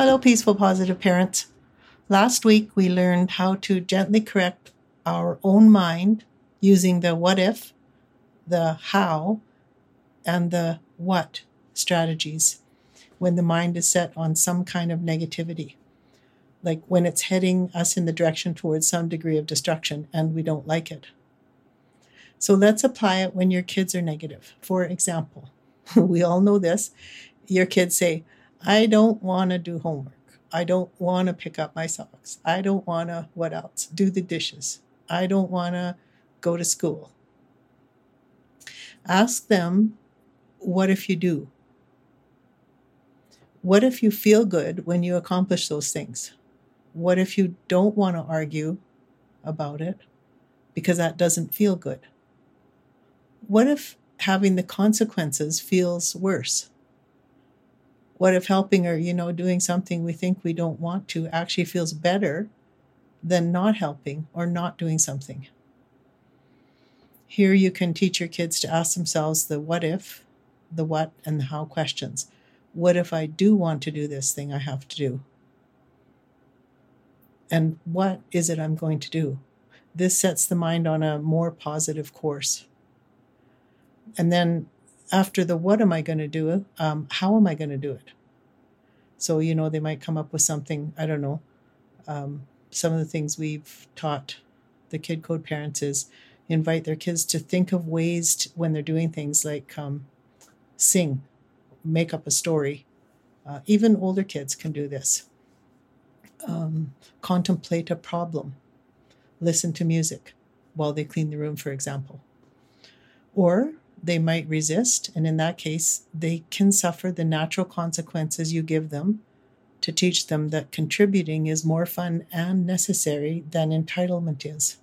Hello, peaceful, positive parents. Last week, we learned how to gently correct our own mind using the what if, the how, and the what strategies when the mind is set on some kind of negativity, like when it's heading us in the direction towards some degree of destruction and we don't like it. So let's apply it when your kids are negative. For example, we all know this. Your kids say, I don't want to do homework. I don't want to pick up my socks. I don't want to, what else? Do the dishes. I don't want to go to school. Ask them, what if you do? What if you feel good when you accomplish those things? What if you don't want to argue about it because that doesn't feel good? What if having the consequences feels worse? What if helping or, you know, doing something we think we don't want to actually feels better than not helping or not doing something? Here you can teach your kids to ask themselves the what if, the what, and the how questions. What if I do want to do this thing I have to do? And what is it I'm going to do? This sets the mind on a more positive course. And then after the what am I going to do, um, how am I going to do it? So, you know, they might come up with something, I don't know. Um, some of the things we've taught the kid code parents is invite their kids to think of ways to, when they're doing things like um, sing, make up a story. Uh, even older kids can do this. Um, contemplate a problem, listen to music while they clean the room, for example. Or they might resist, and in that case, they can suffer the natural consequences you give them to teach them that contributing is more fun and necessary than entitlement is.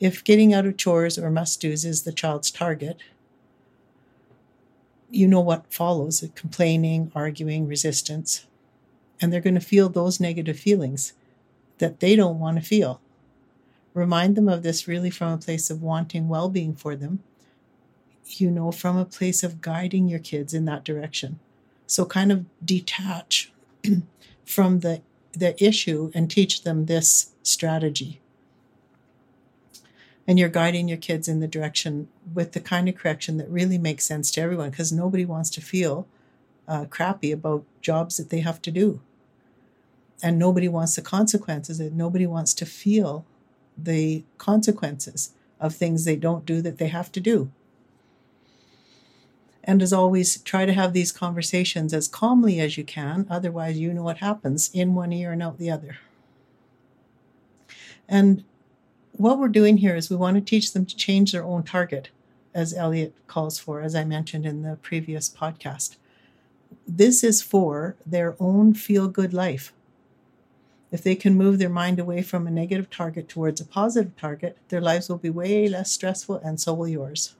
If getting out of chores or must do's is the child's target, you know what follows uh, complaining, arguing, resistance. And they're going to feel those negative feelings that they don't want to feel. Remind them of this really from a place of wanting well being for them you know, from a place of guiding your kids in that direction. So kind of detach from the the issue and teach them this strategy. And you're guiding your kids in the direction with the kind of correction that really makes sense to everyone because nobody wants to feel uh, crappy about jobs that they have to do. And nobody wants the consequences, and nobody wants to feel the consequences of things they don't do that they have to do. And as always, try to have these conversations as calmly as you can. Otherwise, you know what happens in one ear and out the other. And what we're doing here is we want to teach them to change their own target, as Eliot calls for, as I mentioned in the previous podcast. This is for their own feel good life. If they can move their mind away from a negative target towards a positive target, their lives will be way less stressful, and so will yours.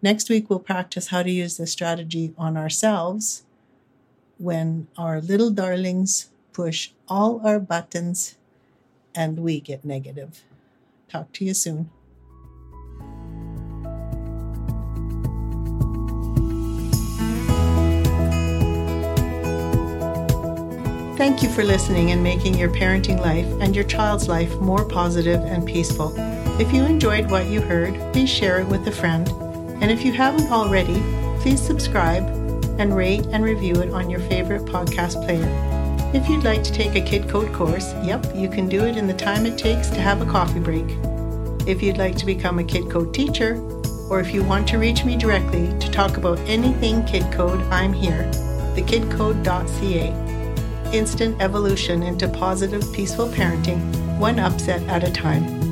Next week, we'll practice how to use this strategy on ourselves when our little darlings push all our buttons and we get negative. Talk to you soon. Thank you for listening and making your parenting life and your child's life more positive and peaceful. If you enjoyed what you heard, please share it with a friend and if you haven't already, please subscribe and rate and review it on your favorite podcast player. If you'd like to take a Kid Code course, yep, you can do it in the time it takes to have a coffee break. If you'd like to become a Kid Code teacher, or if you want to reach me directly to talk about anything Kid Code, I'm here. thekidcode.ca. Instant evolution into positive, peaceful parenting, one upset at a time.